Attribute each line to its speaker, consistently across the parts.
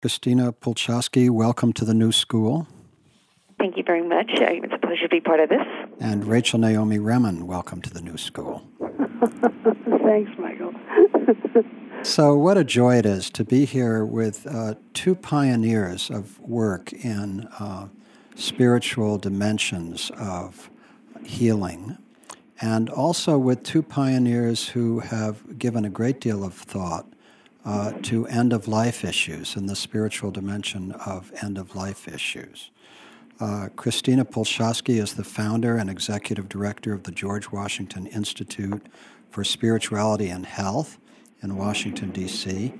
Speaker 1: Christina Puchalski, welcome to the new school.
Speaker 2: Thank you very much. It's a pleasure to be part of this.
Speaker 1: And Rachel Naomi Remen, welcome to the new school.
Speaker 3: Thanks, Michael.
Speaker 1: so, what a joy it is to be here with uh, two pioneers of work in uh, spiritual dimensions of healing, and also with two pioneers who have given a great deal of thought uh, to end of life issues and the spiritual dimension of end of life issues. Uh, Christina Puchalski is the founder and executive director of the George Washington Institute for Spirituality and Health in Washington, D.C.,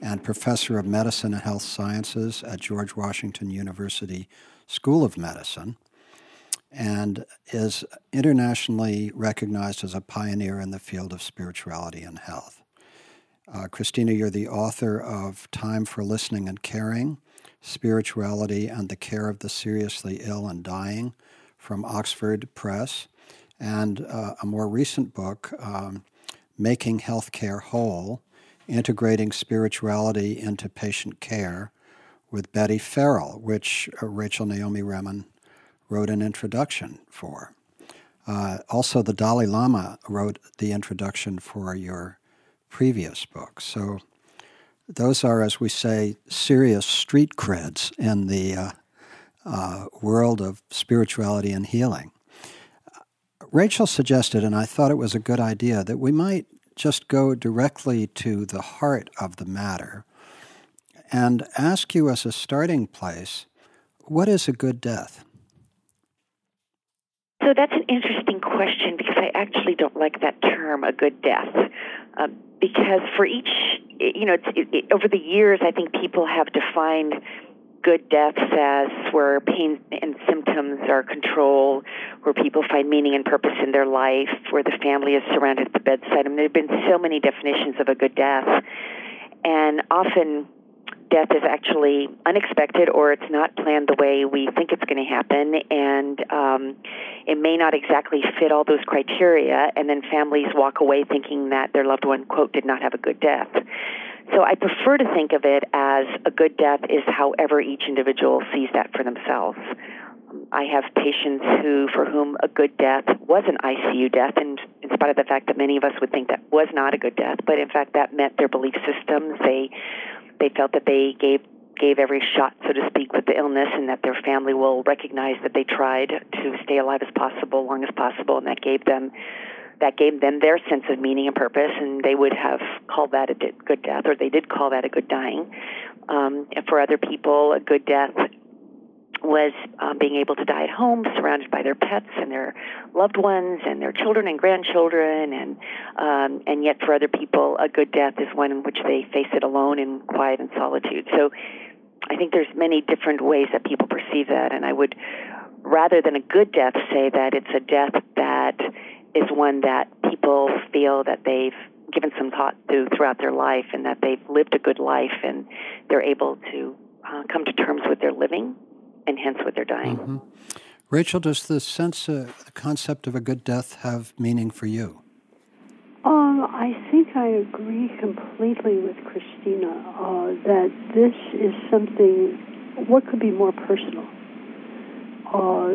Speaker 1: and professor of medicine and health sciences at George Washington University School of Medicine, and is internationally recognized as a pioneer in the field of spirituality and health. Uh, Christina, you're the author of Time for Listening and Caring Spirituality and the Care of the Seriously Ill and Dying from Oxford Press, and uh, a more recent book, um, Making Healthcare Whole Integrating Spirituality into Patient Care with Betty Ferrell, which uh, Rachel Naomi Remen wrote an introduction for. Uh, also, the Dalai Lama wrote the introduction for your previous books. So those are, as we say, serious street creds in the uh, uh, world of spirituality and healing. Rachel suggested, and I thought it was a good idea, that we might just go directly to the heart of the matter and ask you as a starting place what is a good death?
Speaker 2: So that's an interesting question because I actually don't like that term, a good death. Uh, because for each, you know, it, it, over the years, I think people have defined good deaths as where pain and symptoms are controlled, where people find meaning and purpose in their life, where the family is surrounded at the bedside. I mean, there have been so many definitions of a good death. And often death is actually unexpected or it's not planned the way we think it's going to happen. And um, it may not exactly fit all those criteria. And then families walk away thinking that their loved one quote did not have a good death. So i prefer to think of it as a good death is however each individual sees that for themselves. I have patients who, for whom a good death was an ICU death, and in spite of the fact that many of us would think that was not a good death, but in fact that met their belief systems. They they felt that they gave gave every shot, so to speak, with the illness, and that their family will recognize that they tried to stay alive as possible, long as possible, and that gave them that gave them their sense of meaning and purpose, and they would have called that a good death, or they did call that a good dying. Um, and for other people, a good death was um, being able to die at home, surrounded by their pets and their loved ones and their children and grandchildren, and um, and yet for other people, a good death is one in which they face it alone in quiet and solitude. So, I think there's many different ways that people perceive that, and I would rather than a good death say that it's a death that is one that people feel that they've given some thought to throughout their life, and that they've lived a good life, and they're able to uh, come to terms with their living and hence what they're dying. Mm-hmm.
Speaker 1: Rachel, does the sense, uh, the concept of a good death have meaning for you?
Speaker 3: Um, I think I agree completely with Christina uh, that this is something, what could be more personal uh,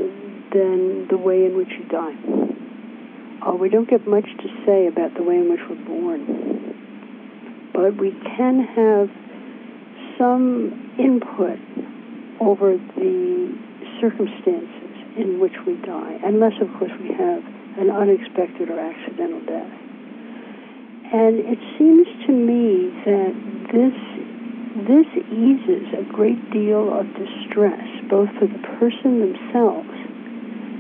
Speaker 3: than the way in which you die? Uh, we don't get much to say about the way in which we're born, but we can have some input over the circumstances in which we die, unless, of course, we have an unexpected or accidental death. And it seems to me that this this eases a great deal of distress, both for the person themselves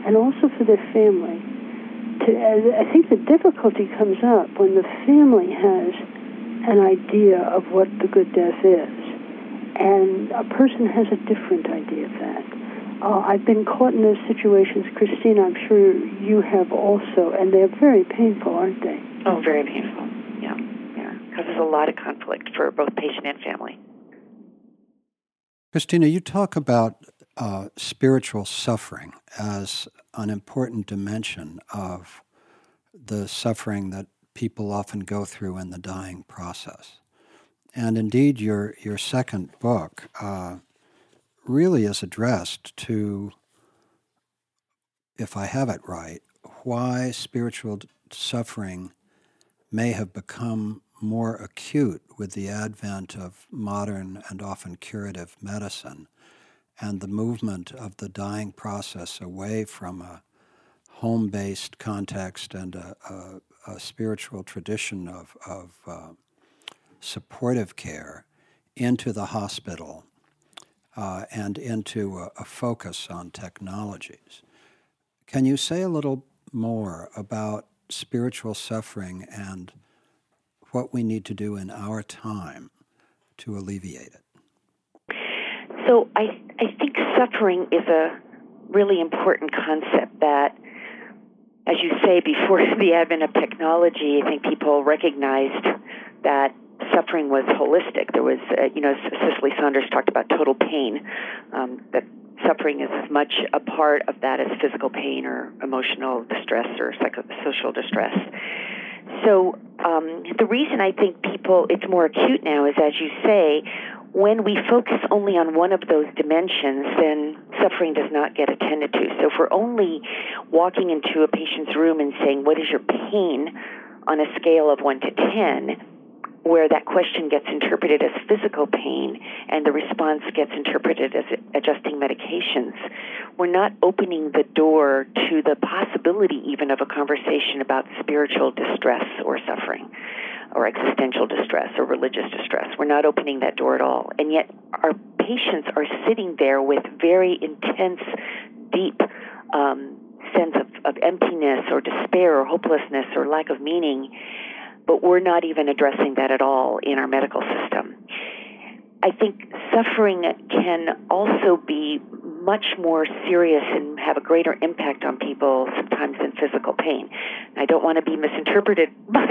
Speaker 3: and also for their family. I think the difficulty comes up when the family has an idea of what the good death is and a person has a different idea of that. Uh, I've been caught in those situations, Christina. I'm sure you have also, and they're very painful, aren't they?
Speaker 2: Oh, very painful. Yeah, yeah. Because there's a lot of conflict for both patient and family.
Speaker 1: Christina, you talk about uh, spiritual suffering as an important dimension of the suffering that people often go through in the dying process. And indeed, your, your second book uh, really is addressed to, if I have it right, why spiritual suffering may have become more acute with the advent of modern and often curative medicine and the movement of the dying process away from a home based context and a, a, a, spiritual tradition of, of uh, supportive care into the hospital uh, and into a, a focus on technologies. Can you say a little more about spiritual suffering and what we need to do in our time to alleviate it?
Speaker 2: So I, I think suffering is a really important concept that, as you say, before the advent of technology, I think people recognized that suffering was holistic. There was, uh, you know, Cicely Saunders talked about total pain, um, that suffering is as much a part of that as physical pain or emotional distress or psychosocial distress. So um, the reason I think people it's more acute now is, as you say, when we focus only on one of those dimensions, then suffering does not get attended to. So if we're only walking into a patient's room and saying, "What is your pain?" on a scale of one to ten where that question gets interpreted as physical pain and the response gets interpreted as adjusting medications, we're not opening the door to the possibility even of a conversation about spiritual distress or suffering or existential distress or religious distress. We're not opening that door at all. And yet our patients are sitting there with very intense, deep um, sense of, of emptiness or despair or hopelessness or lack of meaning but we're not even addressing that at all in our medical system. I think suffering can also be much more serious and have a greater impact on people sometimes than physical pain. I don't want to be misinterpreted, but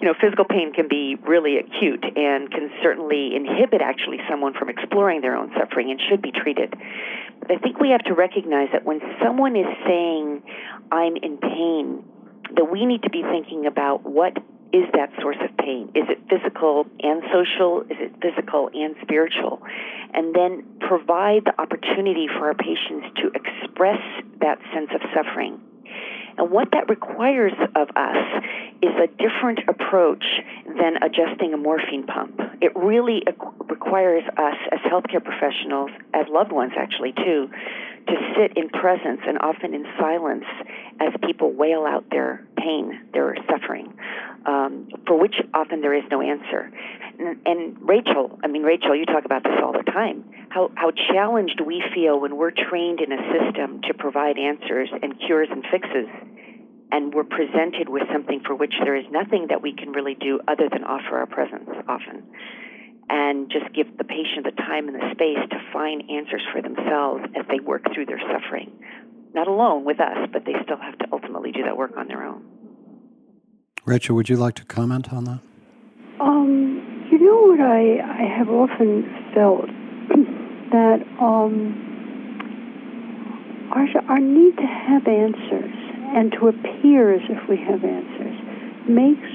Speaker 2: you know, physical pain can be really acute and can certainly inhibit actually someone from exploring their own suffering and should be treated. But I think we have to recognize that when someone is saying, "I'm in pain," that we need to be thinking about what is that source of pain? Is it physical and social? Is it physical and spiritual? And then provide the opportunity for our patients to express that sense of suffering. And what that requires of us is a different approach than adjusting a morphine pump. It really requires us as healthcare professionals, as loved ones actually too, to sit in presence and often in silence as people wail out their pain, their suffering, um, for which often there is no answer. And, and Rachel, I mean, Rachel, you talk about this all the time. How, how challenged we feel when we're trained in a system to provide answers and cures and fixes, and we're presented with something for which there is nothing that we can really do other than offer our presence often and just give the patient the time and the space to find answers for themselves as they work through their suffering. Not alone with us, but they still have to ultimately do that work on their own.
Speaker 1: Rachel, would you like to comment on that?
Speaker 3: Um, you know what I, I have often felt that um, our, our need to have answers and to appear as if we have answers makes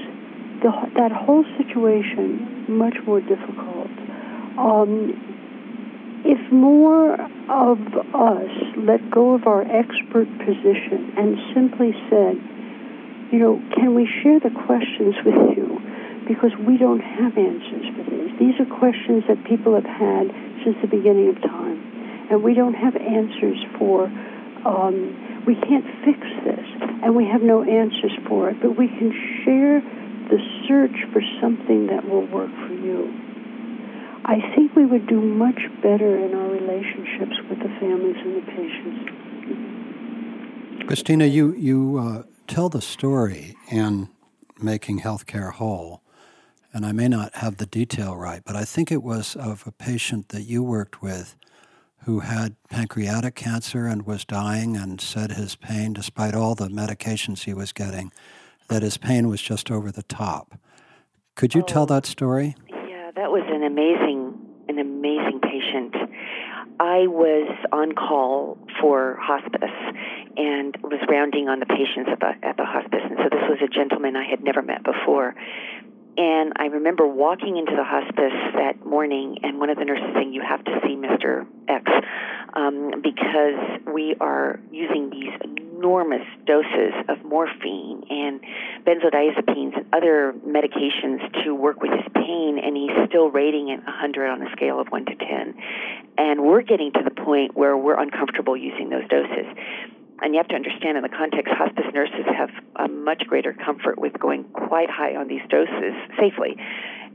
Speaker 3: the, that whole situation much more difficult. Um, if more of us let go of our expert position and simply said, you know, can we share the questions with you? Because we don't have answers for these. These are questions that people have had since the beginning of time. And we don't have answers for, um, we can't fix this, and we have no answers for it, but we can share the search for something that will work for you. I think we would do much better in our relationships with the families and the patients.
Speaker 1: Christina, you you uh, tell the story in making healthcare whole, and I may not have the detail right, but I think it was of a patient that you worked with who had pancreatic cancer and was dying and said his pain, despite all the medications he was getting, that his pain was just over the top. Could you oh, tell that story?
Speaker 2: Yeah, that was an amazing, an amazing patient. I was on call for hospice and was rounding on the patients at the, at the hospice. And so this was a gentleman I had never met before. And I remember walking into the hospice that morning, and one of the nurses saying, "You have to see Mr. X um, because we are using these enormous doses of morphine and benzodiazepines and other medications to work with his pain, and he's still rating it 100 on a scale of 1 to 10. And we're getting to the point where we're uncomfortable using those doses." And you have to understand in the context, hospice nurses have a much greater comfort with going quite high on these doses safely.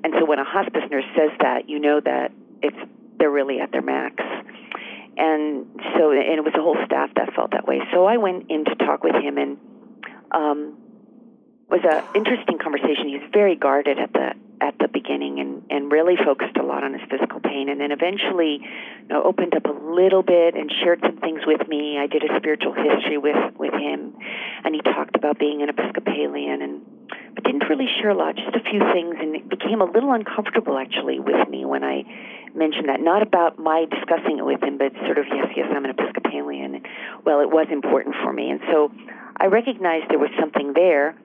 Speaker 2: And so when a hospice nurse says that, you know that it's they're really at their max. And so, and it was the whole staff that felt that way. So I went in to talk with him, and um, was an interesting conversation. He was very guarded at the at the beginning and, and really focused a lot on his physical pain and then eventually you know, opened up a little bit and shared some things with me. I did a spiritual history with, with him and he talked about being an Episcopalian and but didn't really share a lot, just a few things and it became a little uncomfortable actually with me when I mentioned that. Not about my discussing it with him, but sort of yes, yes, I'm an Episcopalian. Well, it was important for me. And so I recognized there was something there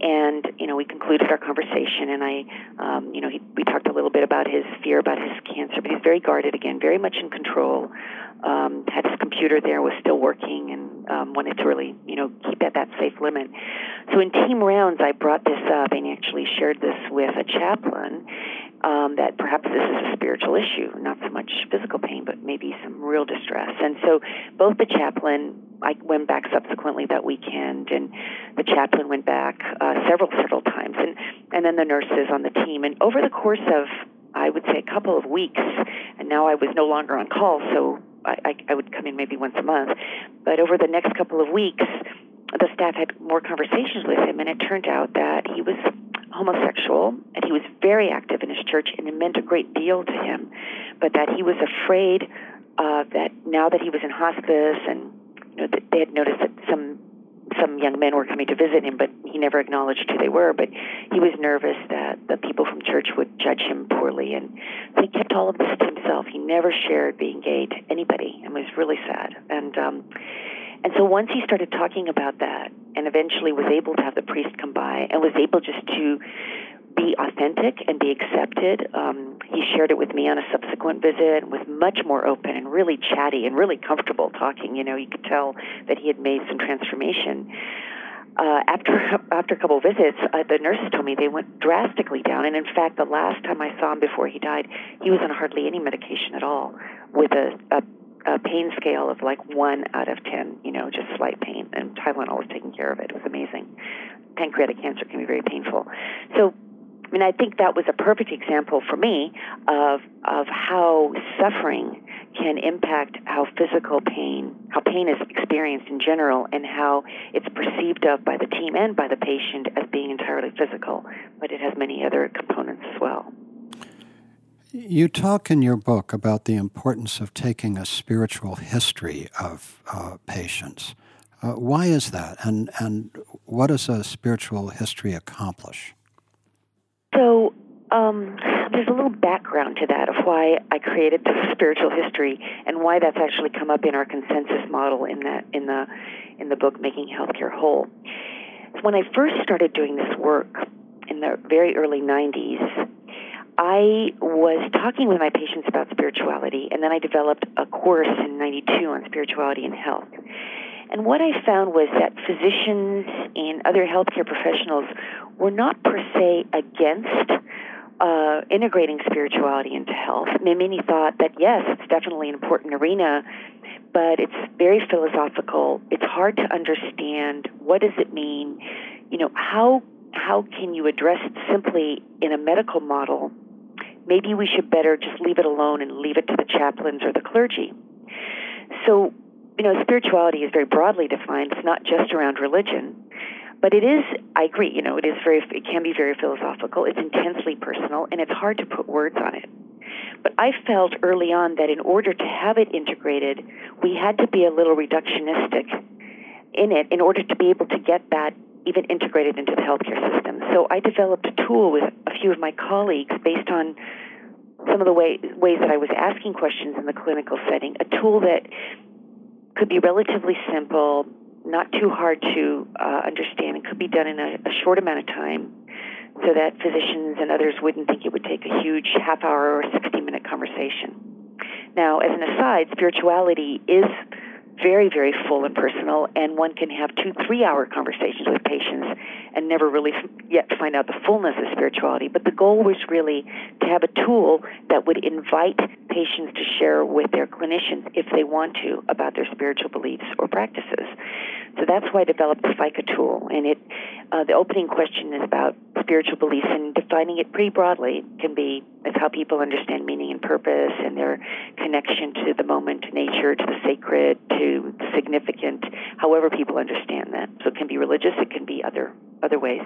Speaker 2: and you know we concluded our conversation and i um, you know he, we talked a little bit about his fear about his cancer but he's very guarded again very much in control. Um, had his computer there was still working and um, wanted to really you know keep at that safe limit. So in team rounds i brought this up and actually shared this with a chaplain um, that perhaps this is a spiritual issue, not so much physical pain, but maybe some real distress. And so both the chaplain, I went back subsequently that weekend, and the chaplain went back uh, several, several times, and, and then the nurses on the team. And over the course of, I would say, a couple of weeks, and now I was no longer on call, so I, I, I would come in maybe once a month. But over the next couple of weeks, the staff had more conversations with him, and it turned out that he was homosexual and he was very active in his church, and it meant a great deal to him. But that he was afraid uh, that now that he was in hospice, and you know, they had noticed that some some young men were coming to visit him, but he never acknowledged who they were. But he was nervous that the people from church would judge him poorly, and so he kept all of this to himself. He never shared being gay to anybody, and was really sad. And um, and so once he started talking about that and eventually was able to have the priest come by and was able just to be authentic and be accepted, um, he shared it with me on a subsequent visit and was much more open and really chatty and really comfortable talking. You know, you could tell that he had made some transformation. Uh, after after a couple of visits, uh, the nurses told me they went drastically down. And in fact, the last time I saw him before he died, he was on hardly any medication at all, with a, a a pain scale of like one out of ten, you know, just slight pain, and Tylenol was taking care of it. It was amazing. Pancreatic cancer can be very painful. So, I mean, I think that was a perfect example for me of of how suffering can impact how physical pain, how pain is experienced in general, and how it's perceived of by the team and by the patient as being entirely physical, but it has many other components as well.
Speaker 1: You talk in your book about the importance of taking a spiritual history of uh, patients. Uh, why is that, and and what does a spiritual history accomplish?
Speaker 2: So um, there's a little background to that of why I created the spiritual history and why that's actually come up in our consensus model in that in the in the book Making Healthcare Whole. When I first started doing this work in the very early 90s, I was talking with my patients about spirituality, and then I developed a course in 92 on spirituality and health. And what I found was that physicians and other healthcare professionals were not per se against uh, integrating spirituality into health. Many thought that yes, it's definitely an important arena, but it's very philosophical. It's hard to understand. What does it mean? You know, how how can you address it simply in a medical model maybe we should better just leave it alone and leave it to the chaplains or the clergy. So, you know, spirituality is very broadly defined. It's not just around religion, but it is. I agree. You know, it is very. It can be very philosophical. It's intensely personal, and it's hard to put words on it. But I felt early on that in order to have it integrated, we had to be a little reductionistic in it in order to be able to get that even integrated into the healthcare system. So I developed a tool with a few of my colleagues based on some of the way, ways that I was asking questions in the clinical setting, a tool that could be relatively simple, not too hard to uh, understand, and could be done in a, a short amount of time so that physicians and others wouldn't think it would take a huge half hour or 60 minute conversation. Now, as an aside, spirituality is very, very full and personal, and one can have two, three hour conversations with patients and never really yet find out the fullness of spirituality. But the goal was really to have a tool that would invite patients to share with their clinicians if they want to about their spiritual beliefs or practices. So that's why I developed the FICA tool, and it uh, the opening question is about spiritual beliefs and defining it pretty broadly can be is how people understand meaning and purpose and their connection to the moment, to nature, to the sacred, to the significant, however people understand that. So it can be religious, it can be other other ways.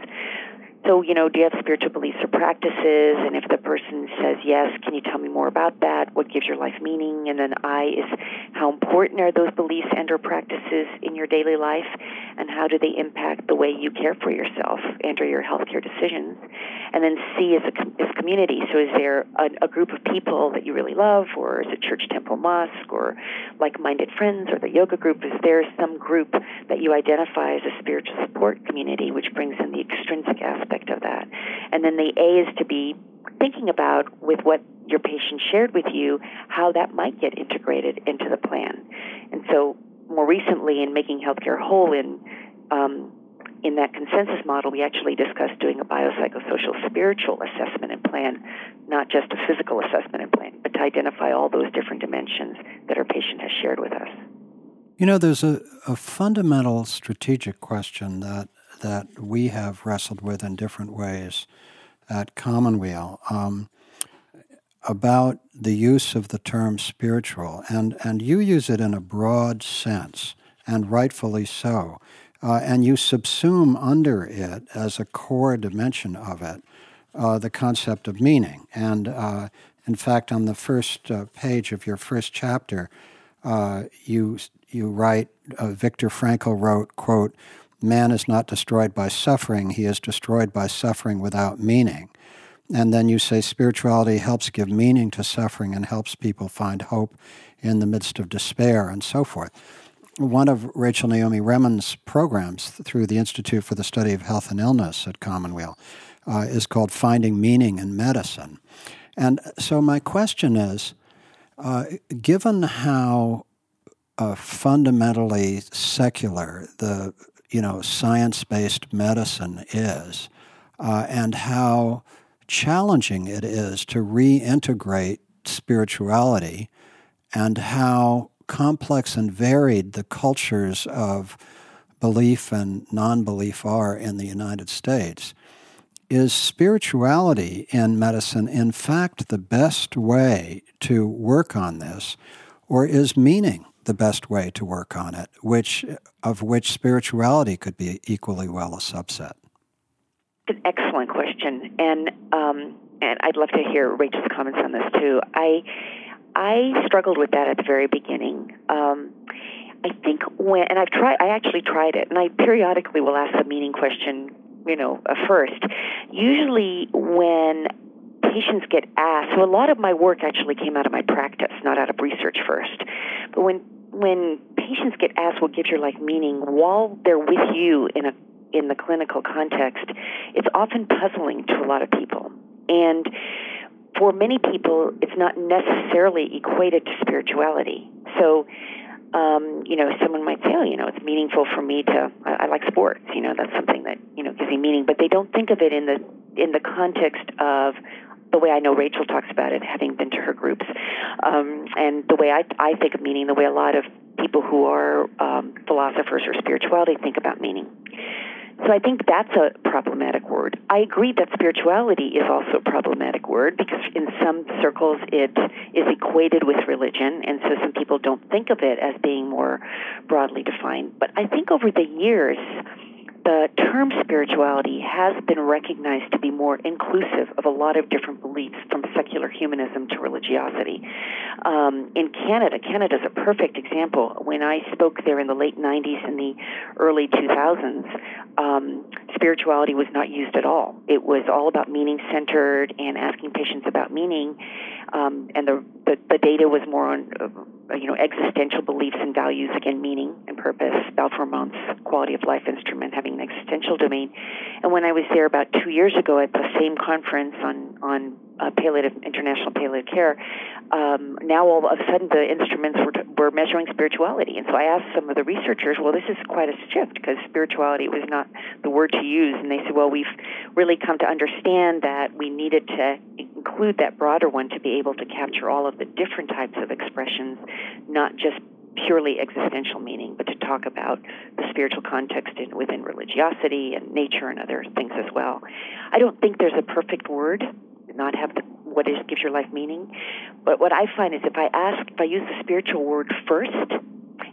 Speaker 2: So, you know, do you have spiritual beliefs or practices? And if the person says yes, can you tell me more about that? What gives your life meaning? And then I is how important are those beliefs and or practices in your daily life? And how do they impact the way you care for yourself and or your healthcare decisions? And then C is, a, is community. So is there a, a group of people that you really love or is it church, temple, mosque or like-minded friends or the yoga group? Is there some group that you identify as a spiritual support community which brings in the extrinsic aspect aspect of that. And then the A is to be thinking about with what your patient shared with you how that might get integrated into the plan. And so, more recently, in making healthcare whole, in um, in that consensus model, we actually discussed doing a biopsychosocial spiritual assessment and plan, not just a physical assessment and plan, but to identify all those different dimensions that our patient has shared with us.
Speaker 1: You know, there's a, a fundamental strategic question that that we have wrestled with in different ways at Commonweal um, about the use of the term spiritual. And, and you use it in a broad sense, and rightfully so. Uh, and you subsume under it as a core dimension of it uh, the concept of meaning. And uh, in fact, on the first uh, page of your first chapter, uh, you you write. Uh, Viktor Frankl wrote, "quote man is not destroyed by suffering, he is destroyed by suffering without meaning. And then you say spirituality helps give meaning to suffering and helps people find hope in the midst of despair and so forth. One of Rachel Naomi Remen's programs through the Institute for the Study of Health and Illness at Commonweal uh, is called Finding Meaning in Medicine. And so my question is uh, given how uh, fundamentally secular the you know, science based medicine is uh, and how challenging it is to reintegrate spirituality and how complex and varied the cultures of belief and non belief are in the United States. Is spirituality in medicine, in fact, the best way to work on this, or is meaning the best way to work on it, which of which spirituality could be equally well a subset?
Speaker 2: An excellent question, and um, and I'd love to hear Rachel's comments on this too. I I struggled with that at the very beginning. Um, I think when and I've tried, I actually tried it, and I periodically will ask the meaning question, you know, uh, first. Usually, when patients get asked, so a lot of my work actually came out of my practice, not out of research first. But when when patients get asked what gives your life meaning while they're with you in a in the clinical context, it's often puzzling to a lot of people. And for many people, it's not necessarily equated to spirituality. So, um, you know, someone might say, oh, you know, it's meaningful for me to, I, I like sports, you know, that's something that, you know, gives me meaning, but they don't think of it in the, in the context of, the way I know Rachel talks about it, having been to her groups, um, and the way I, I think of meaning, the way a lot of people who are um, philosophers or spirituality think about meaning. So I think that's a problematic word. I agree that spirituality is also a problematic word because in some circles it is equated with religion, and so some people don't think of it as being more broadly defined. But I think over the years, the term spirituality has been recognized to be more inclusive of a lot of different beliefs from secular humanism to religiosity. Um, in Canada, Canada's a perfect example. When I spoke there in the late 90s and the early 2000s, um, spirituality was not used at all. It was all about meaning centered and asking patients about meaning, um, and the, the, the data was more on uh, Uh, you know existential beliefs and values, again meaning and purpose. Balfour Mount's quality of life instrument having an existential domain. And when I was there about two years ago at the same conference on on uh, palliative international palliative care, um, now all of a sudden the instruments were, t- were measuring spirituality. And so I asked some of the researchers, well, this is quite a shift because spirituality was not the word to use. And they said, well, we've really come to understand that we needed to include that broader one to be able to capture all of the different types of expressions, not just purely existential meaning, but to talk about the spiritual context in, within religiosity and nature and other things as well. I don't think there's a perfect word not have the what is gives your life meaning. But what I find is if I ask, if I use the spiritual word first,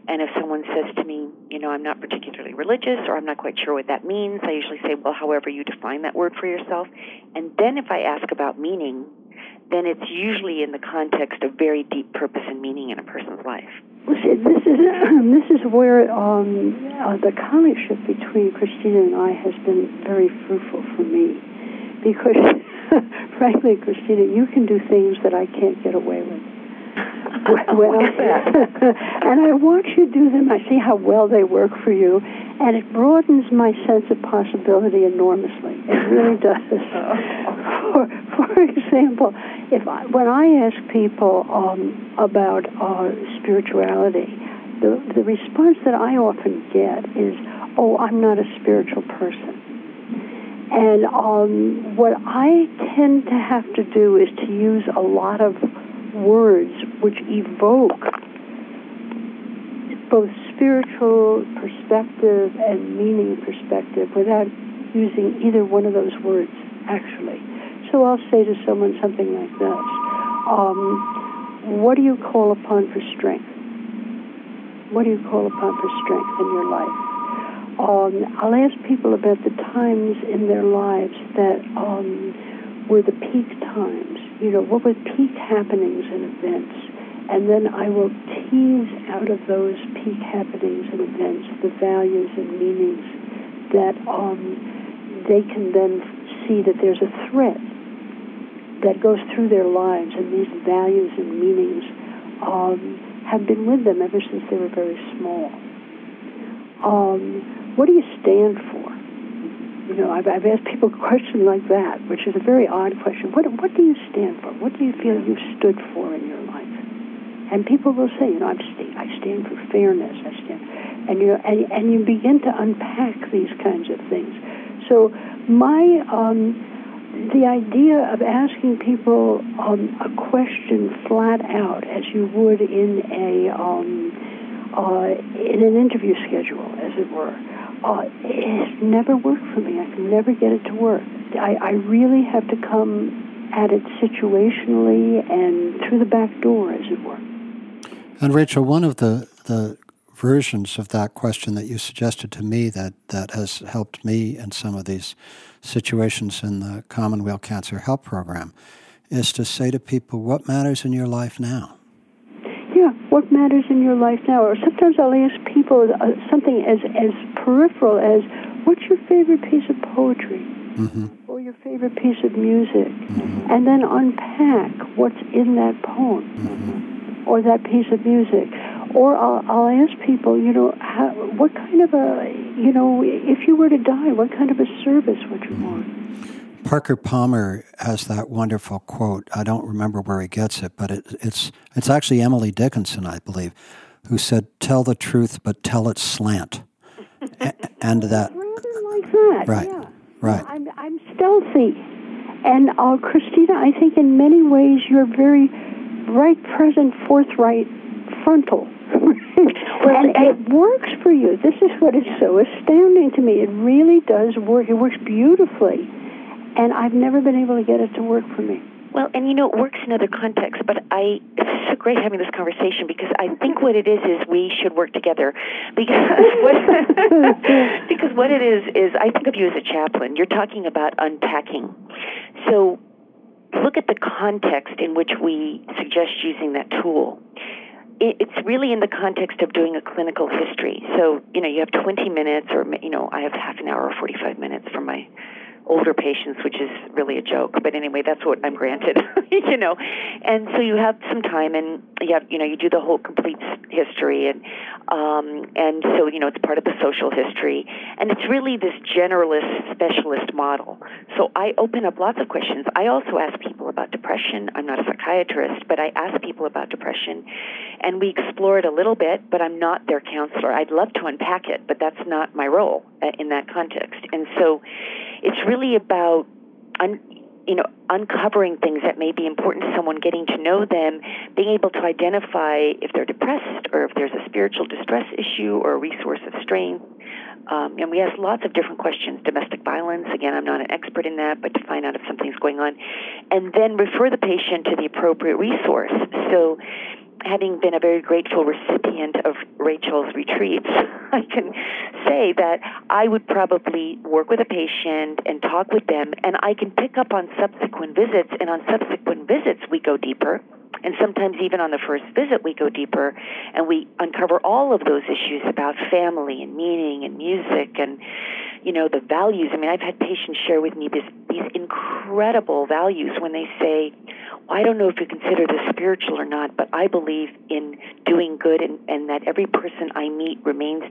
Speaker 2: and if someone says to me, you know, I'm not particularly religious or I'm not quite sure what that means, I usually say, well, however you define that word for yourself. And then if I ask about meaning, then it's usually in the context of very deep purpose and meaning in a person's life.
Speaker 3: Well, see, this is this is where um, uh, the colleagueship between Christina and I has been very fruitful for me, because frankly, Christina, you can do things that I can't get away with.
Speaker 2: well,
Speaker 3: and I watch you do them. I see how well they work for you, and it broadens my sense of possibility enormously. It really does. for, for example, if I, when I ask people um, about uh, spirituality, the the response that I often get is, "Oh, I'm not a spiritual person." And um, what I tend to have to do is to use a lot of words which evoke both spiritual perspective and meaning perspective without using either one of those words, actually. So I'll say to someone something like this um, What do you call upon for strength? What do you call upon for strength in your life? Um, I'll ask people about the times in their lives that um, were the peak times. You know, what were peak happenings and events? And then I will tease out of those peak happenings and events the values and meanings that um, they can then see that there's a thread that goes through their lives, and these values and meanings um, have been with them ever since they were very small. Um, what do you stand for? You know, I've, I've asked people a question like that, which is a very odd question. What, what do you stand for? What do you feel you've stood for in your life? And people will say, you know, I'm st- I stand for fairness. I stand, and you know, and, and you begin to unpack these kinds of things. So my um, the idea of asking people um, a question flat out, as you would in a um, uh, in an interview schedule, as it were, uh, it's never worked for me. I can never get it to work. I, I really have to come at it situationally and through the back door, as it were.
Speaker 1: And Rachel, one of the, the versions of that question that you suggested to me that, that has helped me in some of these situations in the Commonweal Cancer Help Program is to say to people, what matters in your life now?
Speaker 3: Yeah, what matters in your life now? Or sometimes I'll ask people uh, something as, as peripheral as, what's your favorite piece of poetry? Mm-hmm. Or your favorite piece of music? Mm-hmm. And then unpack what's in that poem mm-hmm. or that piece of music. Or I'll, I'll ask people, you know, how, what kind of a, you know, if you were to die, what kind of a service would you want?
Speaker 1: Parker Palmer has that wonderful quote. I don't remember where he gets it, but it, it's it's actually Emily Dickinson, I believe, who said, "Tell the truth, but tell it slant." And that
Speaker 3: like that,
Speaker 1: right,
Speaker 3: yeah.
Speaker 1: right.
Speaker 3: I'm I'm stealthy, and uh, Christina, I think in many ways you're very right, present, forthright, frontal. and it works for you. This is what is so astounding to me. It really does work. It works beautifully and I've never been able to get it to work for me.
Speaker 2: Well, and you know, it works in other contexts, but I it's so great having this conversation because I think what it is is we should work together because what, because what it is is I think of you as a chaplain. You're talking about unpacking. So look at the context in which we suggest using that tool, it's really in the context of doing a clinical history. So, you know, you have 20 minutes, or, you know, I have half an hour or 45 minutes for my older patients, which is really a joke. But anyway, that's what I'm granted, you know. And so you have some time, and you have, you know, you do the whole complete history, and um, and so you know it's part of the social history, and it's really this generalist specialist model. So I open up lots of questions. I also ask people about depression. I'm not a psychiatrist, but I ask people about depression, and we explore it a little bit. But I'm not their counselor. I'd love to unpack it, but that's not my role uh, in that context. And so it's really about un, you know uncovering things that may be important to someone, getting to know them, being able to identify if they're depressed or if there's a spiritual distress issue or a resource of strength. Um, and we ask lots of different questions. Domestic violence, again, I'm not an expert in that, but to find out if something's going on. And then refer the patient to the appropriate resource. So having been a very grateful recipient of Rachel's retreats, I can say that I would probably work with a patient and talk with them, and I can pick up on subsequent visits, and on subsequent visits, we go deeper. And sometimes, even on the first visit, we go deeper and we uncover all of those issues about family and meaning and music and, you know, the values. I mean, I've had patients share with me this, these incredible values when they say, well, I don't know if you consider this spiritual or not, but I believe in doing good and, and that every person I meet remains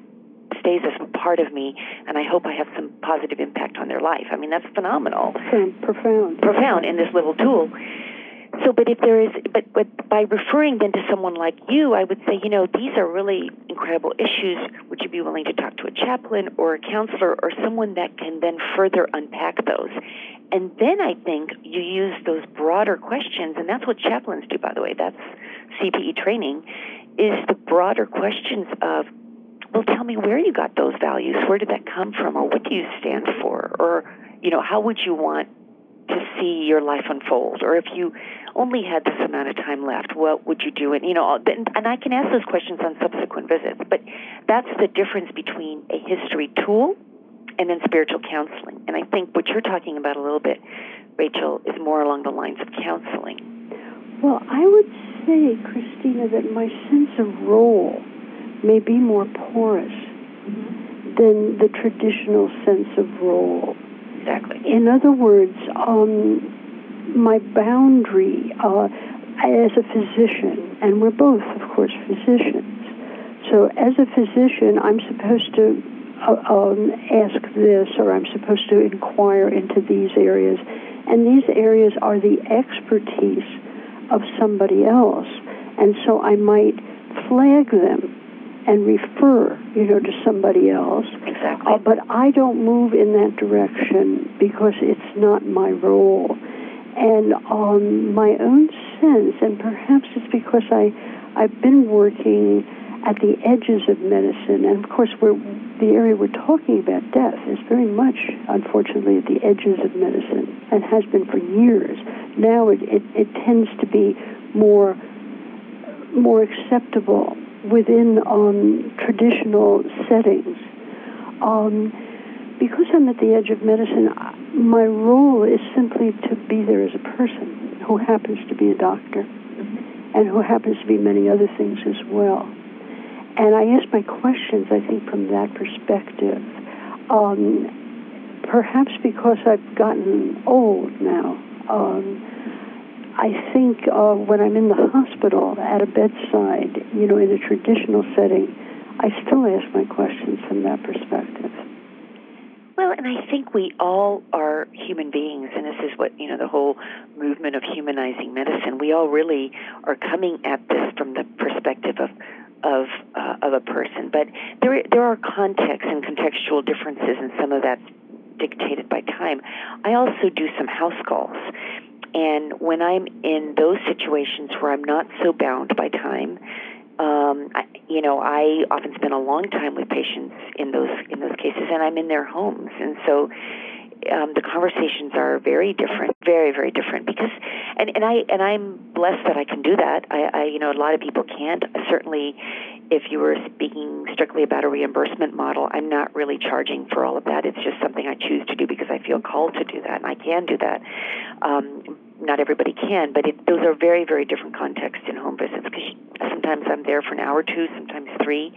Speaker 2: stays as a part of me, and I hope I have some positive impact on their life. I mean, that's phenomenal.
Speaker 3: profound.
Speaker 2: Profound in this little tool. So, but if there is, but, but by referring then to someone like you, I would say, you know, these are really incredible issues. Would you be willing to talk to a chaplain or a counselor or someone that can then further unpack those? And then I think you use those broader questions, and that's what chaplains do, by the way. That's CPE training, is the broader questions of, well, tell me where you got those values. Where did that come from? Or what do you stand for? Or, you know, how would you want to see your life unfold? Or if you only had this amount of time left, what would you do? And you know, and I can ask those questions on subsequent visits. But that's the difference between a history tool and then spiritual counseling. And I think what you're talking about a little bit, Rachel, is more along the lines of counseling.
Speaker 3: Well, I would say, Christina, that my sense of role may be more porous mm-hmm. than the traditional sense of role.
Speaker 2: Exactly.
Speaker 3: In other words, um, my boundary uh, as a physician, and we're both, of course, physicians. So, as a physician, I'm supposed to uh, um, ask this or I'm supposed to inquire into these areas. And these areas are the expertise of somebody else. And so I might flag them and refer, you know, to somebody else.
Speaker 2: Exactly. Uh,
Speaker 3: but I don't move in that direction because it's not my role. And um, my own sense, and perhaps it's because I, I've been working at the edges of medicine. And of course, we're, the area we're talking about, death, is very much, unfortunately, at the edges of medicine and has been for years. Now it, it, it tends to be more, more acceptable within um, traditional settings. Um, because I'm at the edge of medicine, my role is simply to be there as a person who happens to be a doctor and who happens to be many other things as well. And I ask my questions, I think, from that perspective. Um, perhaps because I've gotten old now. Um, I think uh, when I'm in the hospital at a bedside, you know, in a traditional setting, I still ask my questions from that perspective.
Speaker 2: Well, and I think we all are human beings, and this is what, you know, the whole movement of humanizing medicine. We all really are coming at this from the perspective of of uh, of a person. But there there are contexts and contextual differences, and some of that's dictated by time. I also do some house calls. And when I'm in those situations where I'm not so bound by time, um, I, you know, I often spend a long time with patients in those in those cases, and I'm in their homes, and so um, the conversations are very different, very very different. Because, and and I and I'm blessed that I can do that. I, I you know a lot of people can't. Certainly, if you were speaking strictly about a reimbursement model, I'm not really charging for all of that. It's just something I choose to do because I feel called to do that, and I can do that. Um, not everybody can, but it, those are very, very different contexts in home visits because sometimes I'm there for an hour or two, sometimes three.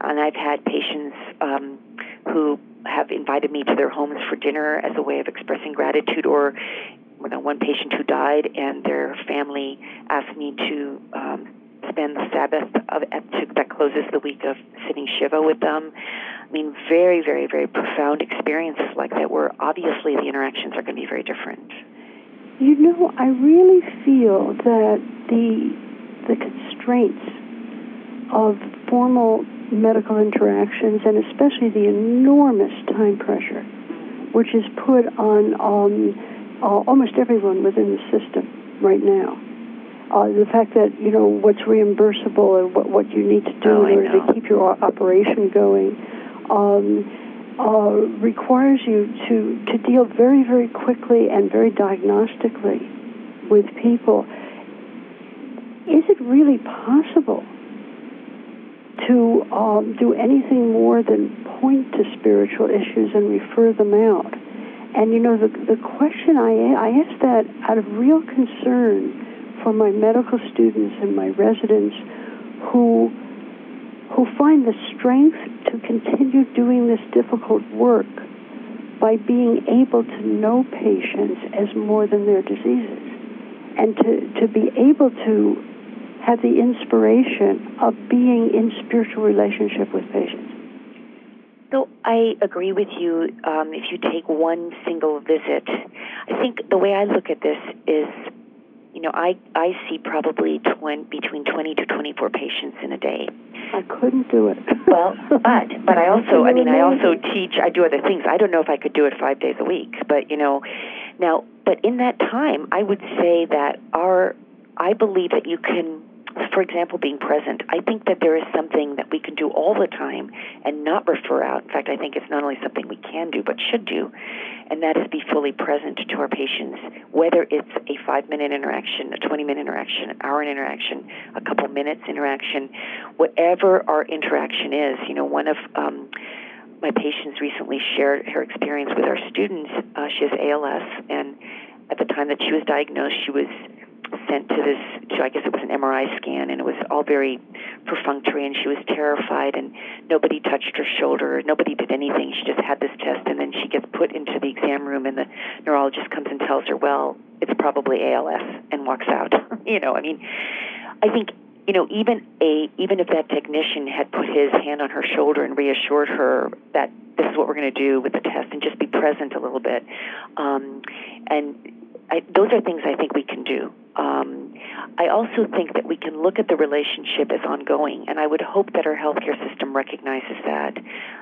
Speaker 2: And I've had patients um, who have invited me to their homes for dinner as a way of expressing gratitude, or you know, one patient who died and their family asked me to um, spend the Sabbath of, that closes the week of sitting Shiva with them. I mean, very, very, very profound experiences like that where obviously the interactions are going to be very different.
Speaker 3: You know, I really feel that the the constraints of formal medical interactions and especially the enormous time pressure which is put on um, uh, almost everyone within the system right now. Uh, the fact that you know what's reimbursable and what, what you need to do
Speaker 2: oh,
Speaker 3: in order to keep your operation going um, uh, requires you to to deal very very quickly and very diagnostically with people. Is it really possible to um, do anything more than point to spiritual issues and refer them out? And you know, the, the question I, I ask that out of real concern for my medical students and my residents who, who find the strength to continue doing this difficult work by being able to know patients as more than their diseases and to, to be able to have the inspiration of being in spiritual relationship with patients.
Speaker 2: So I agree with you. Um, if you take one single visit, I think the way I look at this is, know, I I see probably 20, between 20 to 24 patients in a day.
Speaker 3: I couldn't do it.
Speaker 2: well, but but I also, I mean, I also teach. I do other things. I don't know if I could do it five days a week, but you know, now, but in that time, I would say that our, I believe that you can for example, being present. I think that there is something that we can do all the time and not refer out. In fact, I think it's not only something we can do, but should do, and that is be fully present to our patients, whether it's a five minute interaction, a 20 minute interaction, an hour interaction, a couple minutes interaction, whatever our interaction is. You know, one of um, my patients recently shared her experience with our students. Uh, she has ALS, and at the time that she was diagnosed, she was sent to this to I guess it was an MRI scan and it was all very perfunctory and she was terrified and nobody touched her shoulder nobody did anything she just had this test and then she gets put into the exam room and the neurologist comes and tells her well it's probably ALS and walks out you know I mean I think you know even a even if that technician had put his hand on her shoulder and reassured her that this is what we're going to do with the test and just be present a little bit um, and I, those are things I think we can do. Um, I also think that we can look at the relationship as ongoing, and I would hope that our healthcare system recognizes that.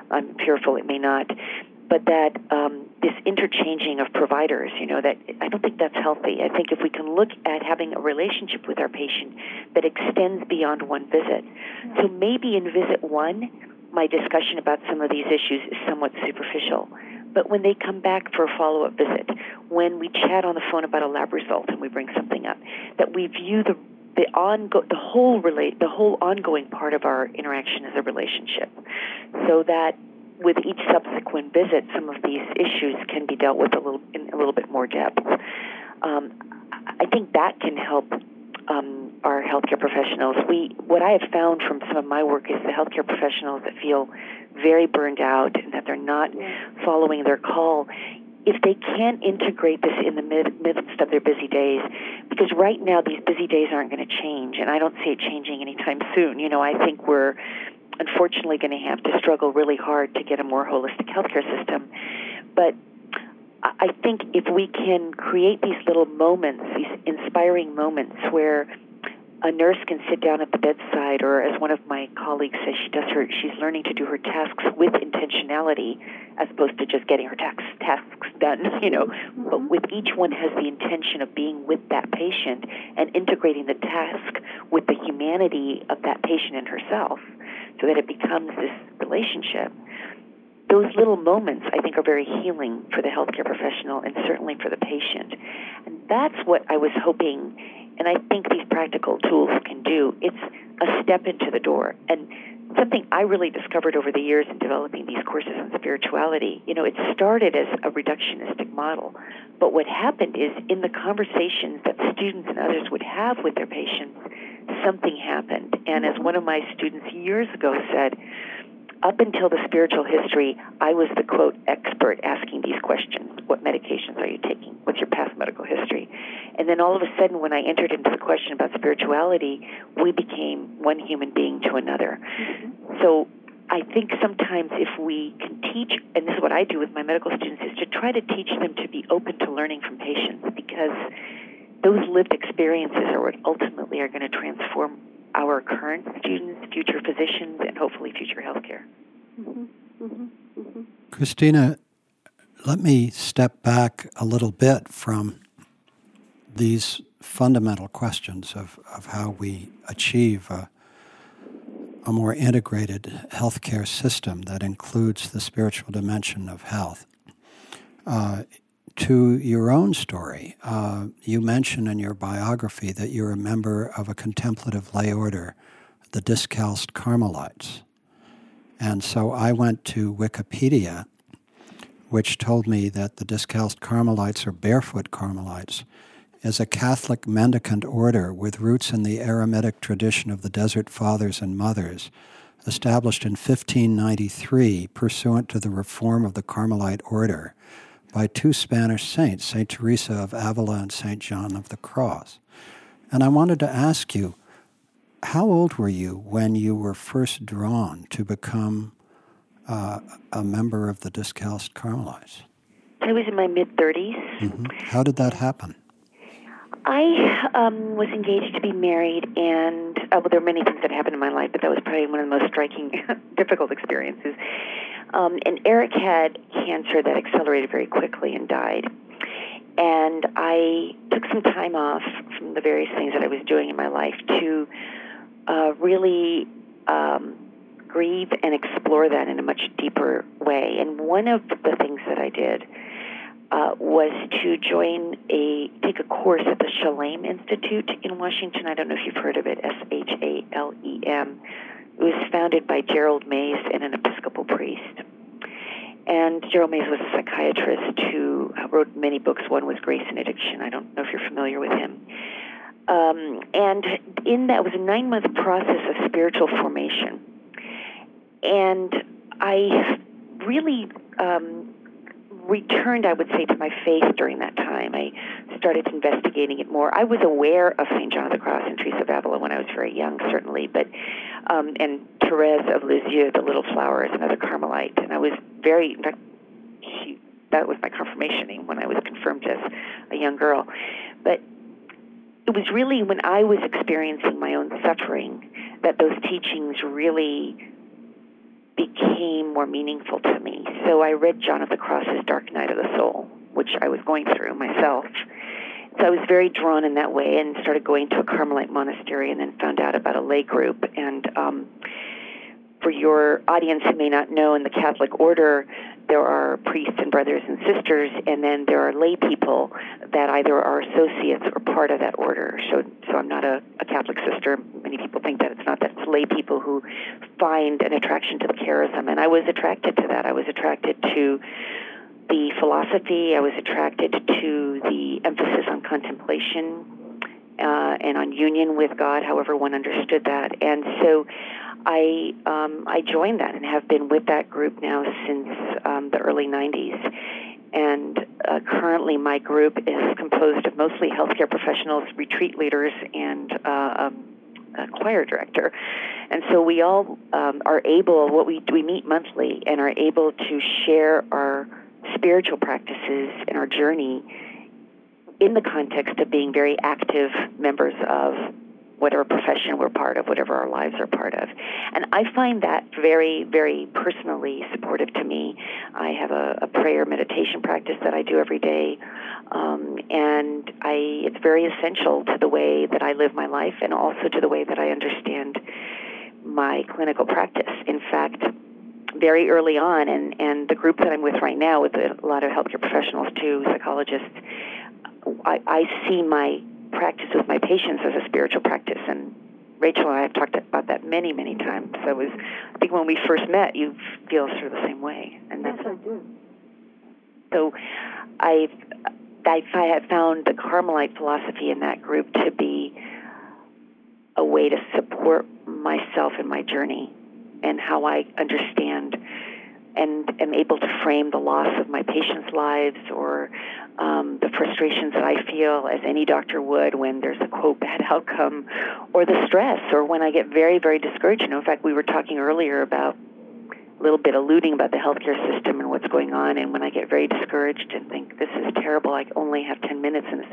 Speaker 2: I'm fearful it may not, but that um, this interchanging of providers, you know, that I don't think that's healthy. I think if we can look at having a relationship with our patient that extends beyond one visit, so maybe in visit one, my discussion about some of these issues is somewhat superficial but when they come back for a follow up visit, when we chat on the phone about a lab result and we bring something up, that we view the the ongo- the whole relate the whole ongoing part of our interaction as a relationship, so that with each subsequent visit, some of these issues can be dealt with a little in a little bit more depth. Um, I think that can help um, our healthcare professionals. We what I have found from some of my work is the healthcare professionals that feel very burned out and that they're not following their call. If they can't integrate this in the midst of their busy days, because right now these busy days aren't going to change, and I don't see it changing anytime soon. You know, I think we're unfortunately going to have to struggle really hard to get a more holistic healthcare system. But I think if we can create these little moments, these inspiring moments where a nurse can sit down at the bedside, or as one of my colleagues says, she does her, she's learning to do her tasks with intentionality, as opposed to just getting her tasks tasks done. You know, mm-hmm. but with each one has the intention of being with that patient and integrating the task with the humanity of that patient and herself, so that it becomes this relationship those little moments, I think, are very healing for the healthcare professional and certainly for the patient. And that's what I was hoping, and I think these practical tools can do. It's a step into the door. And something I really discovered over the years in developing these courses on spirituality. You know, it started as a reductionistic model, but what happened is in the conversations that students and others would have with their patients, something happened. And as one of my students years ago said, up until the spiritual history, I was the quote expert asking these questions. What medications are you taking? What's your past medical history? And then all of a sudden, when I entered into the question about spirituality, we became one human being to another. Mm-hmm. So I think sometimes if we can teach, and this is what I do with my medical students, is to try to teach them to be open to learning from patients because those lived experiences are what ultimately are going to transform our current students, future physicians, and hopefully future healthcare. Mm-hmm.
Speaker 1: Mm-hmm. Mm-hmm. Christina, let me step back a little bit from these fundamental questions of, of how we achieve a, a more integrated healthcare system that includes the spiritual dimension of health. Uh, to your own story. Uh, you mention in your biography that you're a member of a contemplative lay order, the Discalced Carmelites. And so I went to Wikipedia, which told me that the Discalced Carmelites, or Barefoot Carmelites, is a Catholic mendicant order with roots in the Eremitic tradition of the Desert Fathers and Mothers, established in 1593 pursuant to the reform of the Carmelite order by two Spanish saints, St. Teresa of Avila and St. John of the Cross. And I wanted to ask you, how old were you when you were first drawn to become uh, a member of the Discalced Carmelites?
Speaker 2: I was in my mid 30s.
Speaker 1: Mm-hmm. How did that happen?
Speaker 2: I um, was engaged to be married, and uh, well, there were many things that happened in my life, but that was probably one of the most striking, difficult experiences. Um, and Eric had cancer that accelerated very quickly and died. And I took some time off from the various things that I was doing in my life to uh, really um, grieve and explore that in a much deeper way. And one of the things that I did uh, was to join a take a course at the Shalem Institute in Washington. I don't know if you've heard of it. S H A L E M. It was founded by Gerald Mays and an Episcopal priest. And Gerald Mays was a psychiatrist who wrote many books. One was Grace and Addiction. I don't know if you're familiar with him. Um, and in that was a nine month process of spiritual formation. And I really um, returned, I would say, to my faith during that time. I started investigating it more. I was aware of St. John of the Cross and Teresa of Avila when I was very young, certainly, but um, and Therese of Lisieux, the Little Flower, is another Carmelite, and I was very, in fact, she, that was my confirmation when I was confirmed as a young girl. But it was really when I was experiencing my own suffering that those teachings really became more meaningful to me. So I read John of the Cross's Dark Night of the Soul, which I was going through myself. So I was very drawn in that way and started going to a Carmelite monastery and then found out about a lay group. And um, for your audience who may not know, in the Catholic order, there are priests and brothers and sisters, and then there are lay people that either are associates or part of that order. So, so I'm not a, a Catholic sister. Many people think that it's not that. It's lay people who find an attraction to the charism, and I was attracted to that. I was attracted to the philosophy. I was attracted to the emphasis on contemplation uh, and on union with God, however one understood that. And so I um, I joined that and have been with that group now since um, the early 90s. And uh, currently, my group is composed of mostly healthcare professionals, retreat leaders, and uh, um, a choir director. And so we all um, are able, what we we meet monthly, and are able to share our spiritual practices and our journey in the context of being very active members of whatever profession we're part of, whatever our lives are part of. And I find that very, very personally supportive to me. I have a, a prayer meditation practice that I do every day, um, and I, it's very essential to the way that I live my life and also to the way that I understand my clinical practice. In fact, very early on, and, and the group that I'm with right now, with a lot of healthcare professionals too, psychologists, I, I see my practice with my patients as a spiritual practice, and Rachel and I have talked about that many, many times. So it was, I think when we first met, you feel sort of the same way,
Speaker 3: and that's yes, I do.
Speaker 2: So, I've I have found the Carmelite philosophy in that group to be a way to support myself in my journey and how I understand and am able to frame the loss of my patients' lives or um, the frustrations that I feel as any doctor would when there's a quote bad outcome or the stress or when I get very, very discouraged. You know, in fact, we were talking earlier about a little bit alluding about the healthcare system and what's going on and when I get very discouraged and think this is terrible, I only have 10 minutes and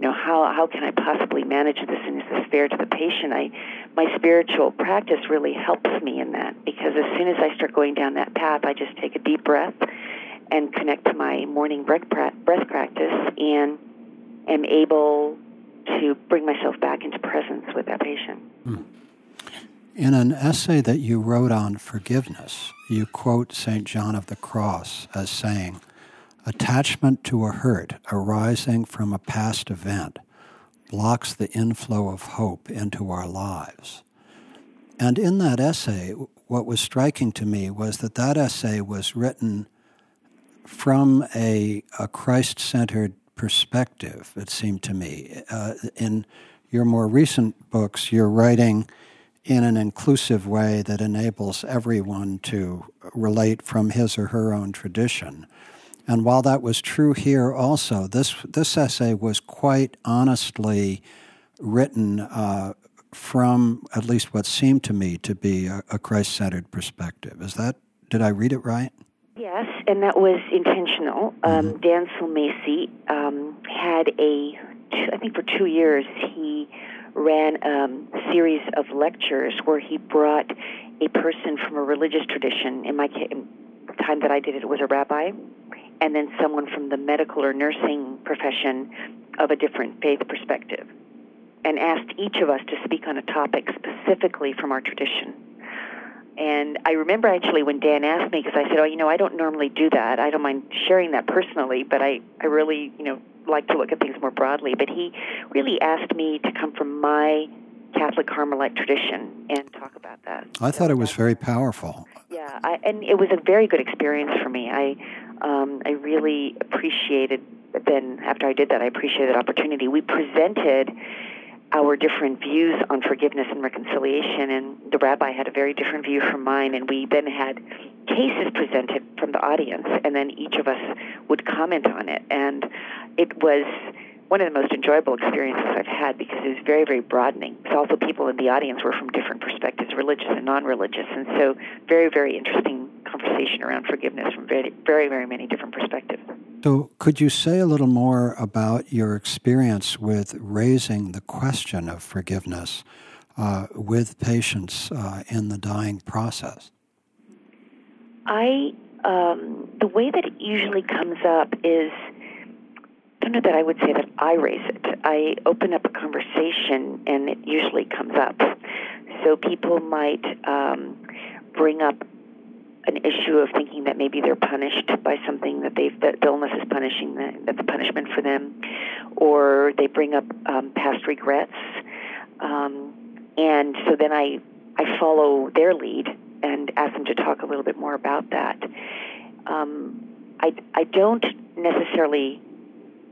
Speaker 2: you know how how can I possibly manage this and is this fair to the patient? I my spiritual practice really helps me in that because as soon as I start going down that path, I just take a deep breath and connect to my morning breath practice and am able to bring myself back into presence with that patient. Hmm.
Speaker 1: In an essay that you wrote on forgiveness, you quote St. John of the Cross as saying, Attachment to a hurt arising from a past event blocks the inflow of hope into our lives. And in that essay, what was striking to me was that that essay was written from a, a Christ centered perspective, it seemed to me. Uh, in your more recent books, you're writing in an inclusive way that enables everyone to relate from his or her own tradition. And while that was true here also, this, this essay was quite honestly written uh, from at least what seemed to me to be a, a Christ centered perspective. Is that, did I read it right?
Speaker 2: Yes, and that was intentional. Um, mm-hmm. Dan Sulmasy um, had a, I think for two years, he ran um, a series of lectures where he brought a person from a religious tradition. In my case, time that I did it, it was a rabbi and then someone from the medical or nursing profession of a different faith perspective, and asked each of us to speak on a topic specifically from our tradition. And I remember actually when Dan asked me, because I said, "Oh, you know, I don't normally do that. I don't mind sharing that personally, but I, I really, you know, like to look at things more broadly." But he really asked me to come from my Catholic Carmelite tradition and talk about that.
Speaker 1: I thought it was very powerful.
Speaker 2: Yeah, I, and it was a very good experience for me. I um, I really appreciated. Then after I did that, I appreciated that opportunity. We presented our different views on forgiveness and reconciliation, and the rabbi had a very different view from mine, and we then had cases presented from the audience, and then each of us would comment on it, and it was one of the most enjoyable experiences I've had because it was very, very broadening. Because also people in the audience were from different perspectives, religious and non-religious, and so very, very interesting conversation around forgiveness from very, very, very many different perspectives.
Speaker 1: So, could you say a little more about your experience with raising the question of forgiveness uh, with patients uh, in the dying process?
Speaker 2: I um, the way that it usually comes up is I don't know that I would say that I raise it. I open up a conversation, and it usually comes up. So people might um, bring up an issue of thinking that maybe they're punished by something that they've that the illness is punishing them, that's a punishment for them, or they bring up um, past regrets, um, and so then I I follow their lead and ask them to talk a little bit more about that. Um, I I don't necessarily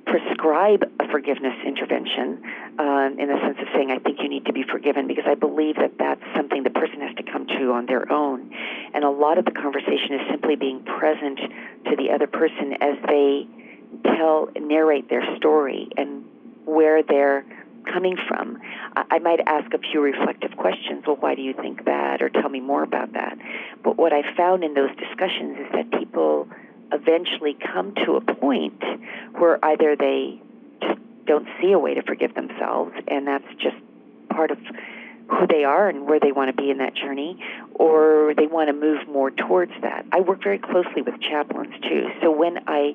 Speaker 2: prescribe a forgiveness intervention uh, in the sense of saying, I think you need to be forgiven, because I believe that that's something the person has to come to on their own. And a lot of the conversation is simply being present to the other person as they tell, narrate their story and where they're coming from. I might ask a few reflective questions. Well, why do you think that? Or tell me more about that. But what I found in those discussions is that people eventually come to a point where either they just don't see a way to forgive themselves, and that's just part of who they are and where they want to be in that journey, or they want to move more towards that. I work very closely with chaplains too. So when I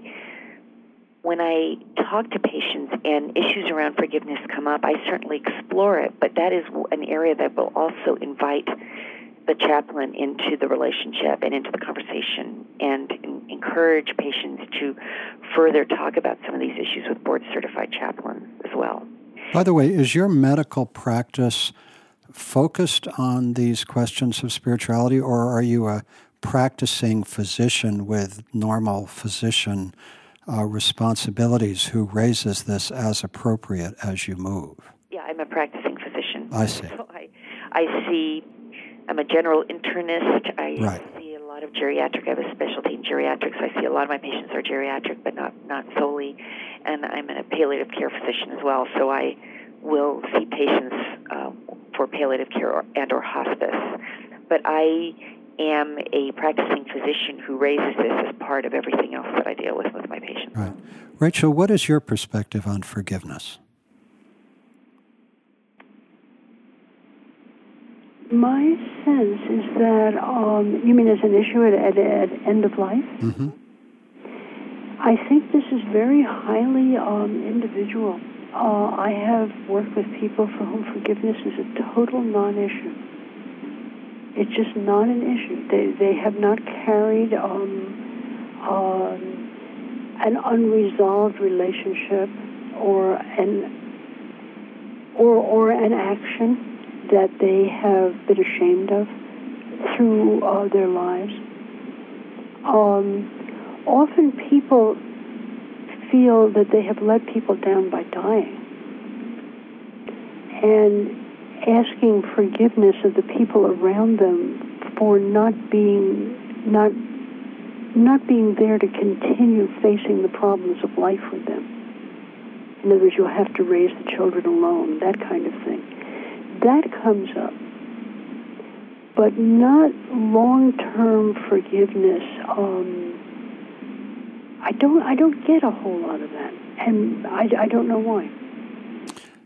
Speaker 2: when I talk to patients and issues around forgiveness come up, I certainly explore it, but that is an area that will also invite the chaplain into the relationship and into the conversation and encourage patients to further talk about some of these issues with board certified chaplains as well.
Speaker 1: By the way, is your medical practice focused on these questions of spirituality, or are you a practicing physician with normal physician uh, responsibilities who raises this as appropriate as you move?
Speaker 2: Yeah, I'm a practicing physician.
Speaker 1: I see.
Speaker 2: So I, I see, I'm a general internist. I
Speaker 1: right.
Speaker 2: see a lot of geriatric. I have a specialty in geriatrics. I see a lot of my patients are geriatric, but not, not solely. And I'm a palliative care physician as well. So I will see patients um, for palliative care or, and or hospice. But I am a practicing physician who raises this as part of everything else that I deal with with my patients.
Speaker 1: Right. Rachel, what is your perspective on forgiveness?
Speaker 3: My sense is that, um, you mean as an issue at, at, at end of life?
Speaker 1: Mm-hmm.
Speaker 3: I think this is very highly um, individual. Uh, I have worked with people for whom forgiveness is a total non-issue. It's just not an issue. They they have not carried um, um, an unresolved relationship or an or or an action that they have been ashamed of through uh, their lives. Um, often people feel that they have let people down by dying. And asking forgiveness of the people around them for not being not not being there to continue facing the problems of life with them. In other words, you'll have to raise the children alone, that kind of thing. That comes up. But not long term forgiveness. Um, I don't I don't get a whole lot of that, and I, I don't know why.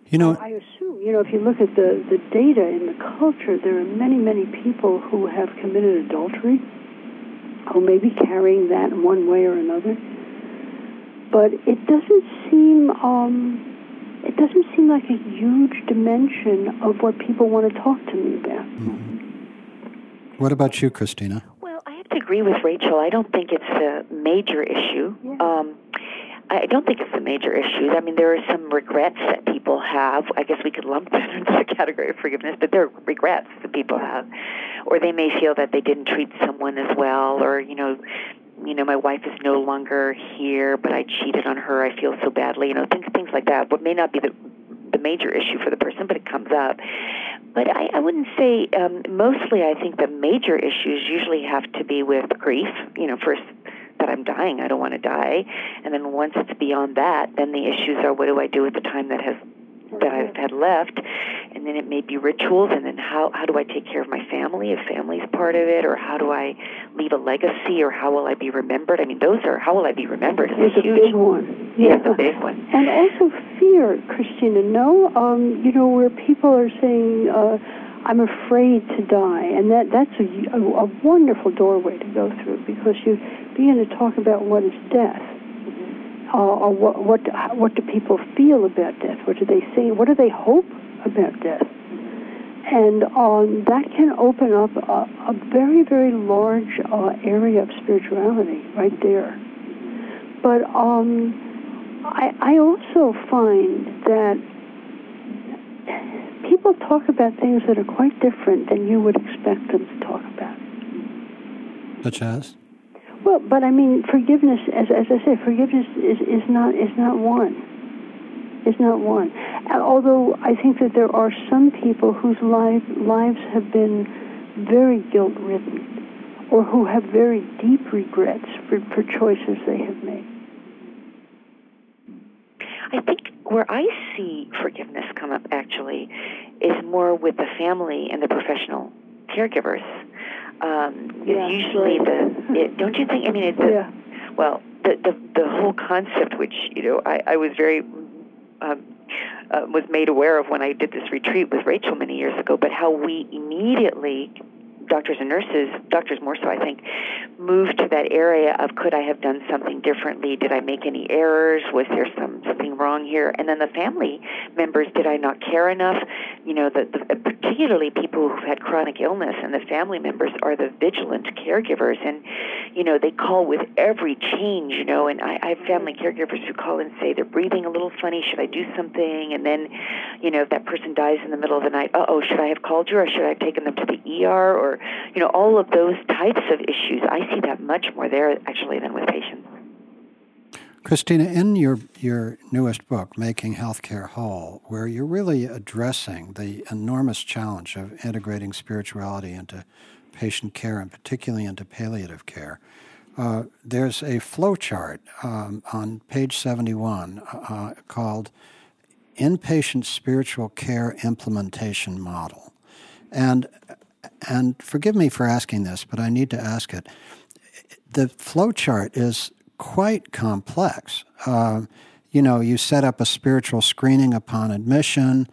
Speaker 1: You know,
Speaker 3: I assume you know if you look at the the data in the culture, there are many many people who have committed adultery, who may be carrying that in one way or another. But it doesn't seem um, it doesn't seem like a huge dimension of what people want to talk to me about.
Speaker 1: Mm-hmm. What about you, Christina?
Speaker 2: Well, I have to agree with Rachel. I don't think it's a major issue.
Speaker 3: Yeah.
Speaker 2: Um, I don't think it's a major issue. I mean, there are some regrets that people have. I guess we could lump that into the category of forgiveness, but there are regrets that people have, or they may feel that they didn't treat someone as well, or you know, you know, my wife is no longer here, but I cheated on her. I feel so badly. You know, things things like that. What may not be the the major issue for the person, but it comes up. But I, I wouldn't say um, mostly. I think the major issues usually have to be with grief. You know, first that I'm dying, I don't want to die, and then once it's beyond that, then the issues are what do I do with the time that has that I've had left, and then it may be rituals, and then how how do I take care of my family if family's part of it, or how do I leave a legacy, or how will I be remembered? I mean, those are how will I be remembered?
Speaker 3: It's a
Speaker 2: huge,
Speaker 3: big one.
Speaker 2: Yeah, it's a big one.
Speaker 3: And also fear, Christina. No, um, you know where people are saying. Uh, I'm afraid to die, and that that's a, a, a wonderful doorway to go through because you begin to talk about what is death, what, what what do people feel about death? What do they say? What do they hope about death? And um, that can open up a, a very, very large uh, area of spirituality right there. But um, I, I also find that people talk about things that are quite different than you would expect them to talk about.
Speaker 1: Such as?
Speaker 3: Well, but I mean, forgiveness, as, as I say, forgiveness is, is not is not one. Is not one. Although I think that there are some people whose life, lives have been very guilt ridden, or who have very deep regrets for, for choices they have made.
Speaker 2: I think where I see forgiveness come up actually is more with the family and the professional caregivers um,
Speaker 3: yeah,
Speaker 2: is usually
Speaker 3: right.
Speaker 2: the. It, don't you think? I mean, it's a,
Speaker 3: yeah.
Speaker 2: well, the, the the whole concept, which you know, I, I was very um, uh, was made aware of when I did this retreat with Rachel many years ago, but how we immediately doctors and nurses, doctors more so, I think, move to that area of could I have done something differently? Did I make any errors? Was there some, something wrong here? And then the family members, did I not care enough? You know, the, the, particularly people who've had chronic illness and the family members are the vigilant caregivers. And, you know, they call with every change, you know, and I, I have family caregivers who call and say they're breathing a little funny. Should I do something? And then, you know, if that person dies in the middle of the night, uh oh, should I have called you or should I have taken them to the ER? Or, you know, all of those types of issues. I see that much more there actually than with patients.
Speaker 1: Christina, in your, your newest book, Making Healthcare Whole, where you're really addressing the enormous challenge of integrating spirituality into patient care and particularly into palliative care, uh, there's a flow chart um, on page 71 uh, called Inpatient Spiritual Care Implementation Model. And, and forgive me for asking this, but I need to ask it. The flow chart is quite complex. Uh, you know, you set up a spiritual screening upon admission.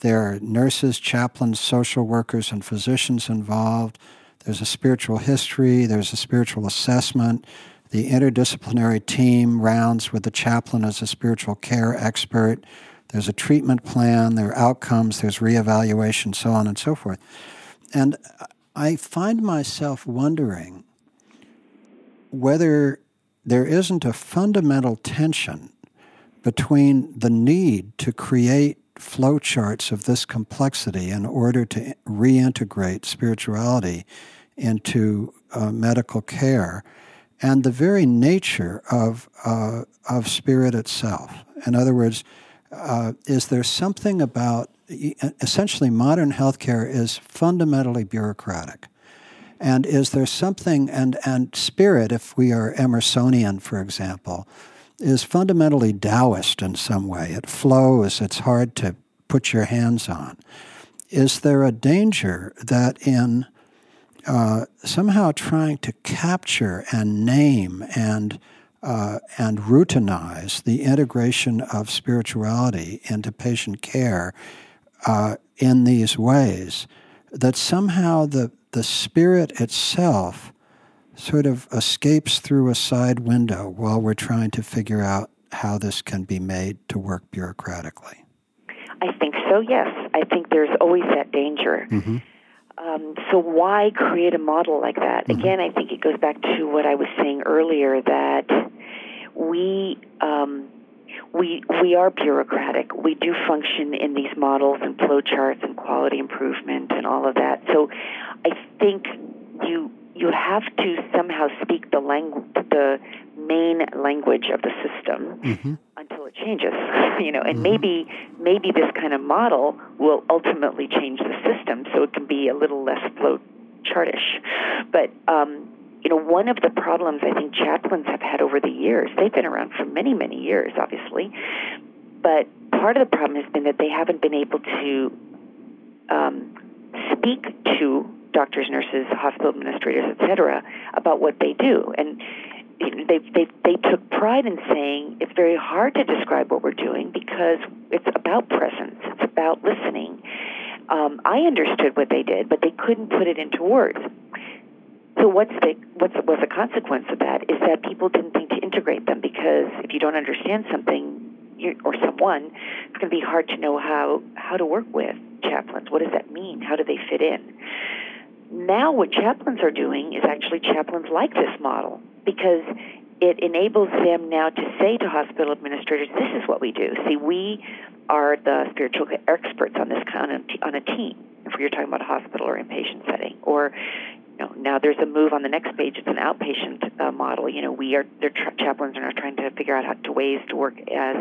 Speaker 1: There are nurses, chaplains, social workers, and physicians involved. There's a spiritual history, there's a spiritual assessment. The interdisciplinary team rounds with the chaplain as a spiritual care expert. There's a treatment plan, there are outcomes, there's reevaluation, so on and so forth. And I find myself wondering whether there isn't a fundamental tension between the need to create flowcharts of this complexity in order to reintegrate spirituality into uh, medical care and the very nature of, uh, of spirit itself. In other words, uh, is there something about essentially modern healthcare is fundamentally bureaucratic? And is there something, and, and spirit, if we are Emersonian, for example, is fundamentally Taoist in some way. It flows, it's hard to put your hands on. Is there a danger that in uh, somehow trying to capture and name and uh, and routinize the integration of spirituality into patient care uh, in these ways, that somehow the the spirit itself sort of escapes through a side window while we're trying to figure out how this can be made to work bureaucratically?
Speaker 2: I think so, yes. I think there's always that danger. Mm-hmm. Um, so, why create a model like that? Mm-hmm. Again, I think it goes back to what I was saying earlier that we. Um, we we are bureaucratic. We do function in these models and flowcharts and quality improvement and all of that. So I think you you have to somehow speak the language, the main language of the system mm-hmm. until it changes. You know, and mm-hmm. maybe maybe this kind of model will ultimately change the system, so it can be a little less flow chartish. But um, you know, one of the problems I think chaplains have had over the years, they've been around for many, many years, obviously, but part of the problem has been that they haven't been able to um, speak to doctors, nurses, hospital administrators, etc., about what they do. And they, they, they took pride in saying it's very hard to describe what we're doing because it's about presence, it's about listening. Um, I understood what they did, but they couldn't put it into words. So what's the what's was the consequence of that is that people didn't think to integrate them because if you don't understand something or someone, it's going to be hard to know how how to work with chaplains. What does that mean? How do they fit in? now what chaplains are doing is actually chaplains like this model because it enables them now to say to hospital administrators, "This is what we do. See, we are the spiritual experts on this kind of on a team. If you're talking about a hospital or inpatient setting, or now there's a move on the next page. It's an outpatient uh, model. You know, we are their tra- chaplains are now trying to figure out how to ways to work as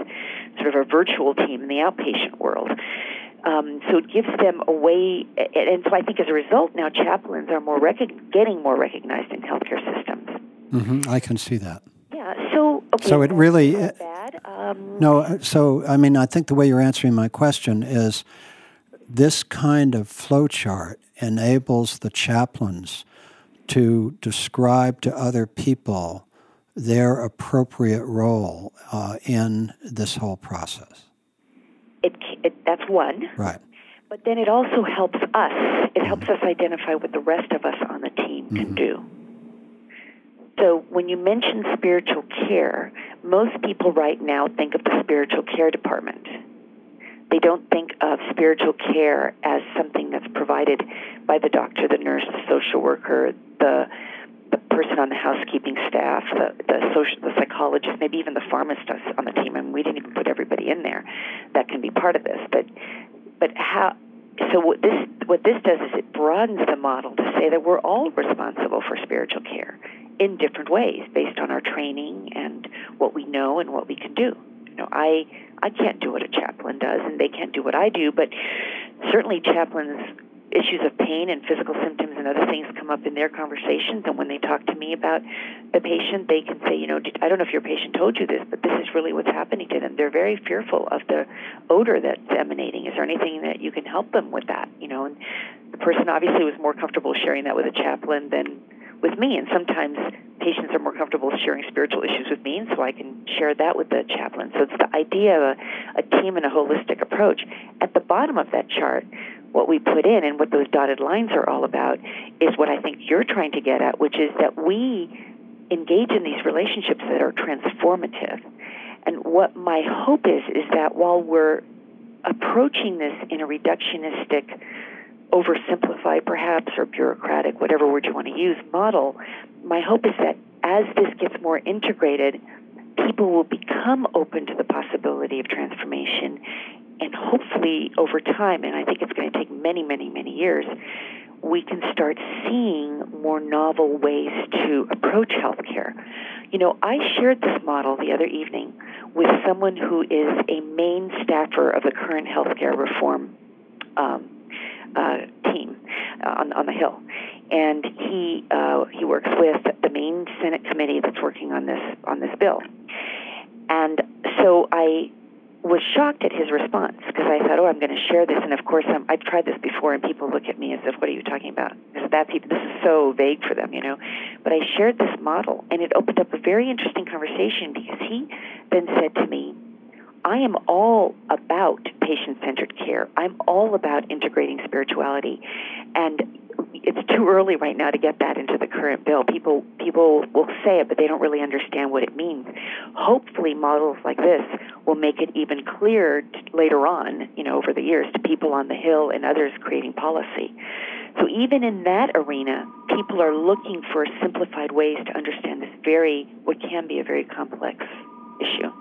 Speaker 2: sort of a virtual team in the outpatient world. Um, so it gives them a way, and so I think as a result, now chaplains are more rec- getting more recognized in healthcare systems.
Speaker 1: Mm-hmm. I can see that.
Speaker 2: Yeah. So okay,
Speaker 1: so it really
Speaker 2: bad. Um,
Speaker 1: no. Uh, so I mean, I think the way you're answering my question is this kind of flowchart enables the chaplains to describe to other people their appropriate role uh, in this whole process
Speaker 2: it, it that's one.
Speaker 1: Right.
Speaker 2: But then it also helps us. It helps us identify what the rest of us on the team can
Speaker 1: Mhm.
Speaker 2: do. So when you mention spiritual care, most people right now think of the spiritual care department. They don't think of spiritual care as something that's provided by the doctor, the nurse, the social worker, the the person on the housekeeping staff, the the social, the psychologist, maybe even the pharmacist on the team. I mean, we didn't even put everybody in there that can be part of this. But but how? So what this what this does is it broadens the model to say that we're all responsible for spiritual care in different ways based on our training and what we know and what we can do. You know, I I can't do what a chaplain does, and they can't do what I do, but certainly chaplains issues of pain and physical symptoms and other things come up in their conversations and when they talk to me about the patient they can say you know i don't know if your patient told you this but this is really what's happening to them. They're very fearful of the odor that's emanating. Is there anything that you can help them with that you know? And the person obviously was more comfortable sharing that with a chaplain than with me and sometimes patients are more comfortable sharing spiritual issues with me and so i can share that with the chaplain so it's the idea of a, a team and a holistic approach at the bottom of that chart what we put in and what those dotted lines are all about is what I think you're trying to get at, which is that we engage in these relationships that are transformative. And what my hope is, is that while we're approaching this in a reductionistic, oversimplified perhaps, or bureaucratic, whatever word you want to use, model, my hope is that as this gets more integrated, people will become open to the possibility of transformation and hopefully over time, and I think it's going to take many, many, many years, we can start seeing more novel ways to approach healthcare. You know, I shared this model the other evening with someone who is a main staffer of the current healthcare reform um, uh, team uh, on, on the Hill, and he uh, he works with the main Senate committee that's working on this on this bill. And so I was shocked at his response because I thought, oh, I'm going to share this, and of course, i have tried this before, and people look at me as if, what are you talking about? Because that's this is so vague for them, you know. But I shared this model, and it opened up a very interesting conversation because he then said to me, I am all about patient-centered care. I'm all about integrating spirituality, and it's too early right now to get that into the current bill. People people will say it, but they don't really understand what it means. Hopefully, models like this will make it even clearer later on, you know, over the years to people on the Hill and others creating policy. So even in that arena, people are looking for simplified ways to understand this very, what can be a very complex issue.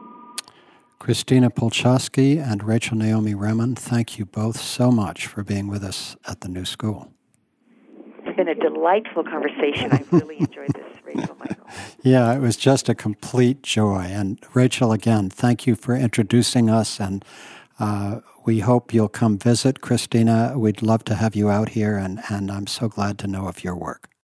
Speaker 1: Christina Puchalski and Rachel Naomi Remen, thank you both so much for being with us at the new school.
Speaker 2: It's been a delightful conversation. I really enjoyed this, Rachel Michael.
Speaker 1: Yeah, it was just a complete joy. And Rachel, again, thank you for introducing us. And uh, we hope you'll come visit. Christina, we'd love to have you out here. And, and I'm so glad to know of your work.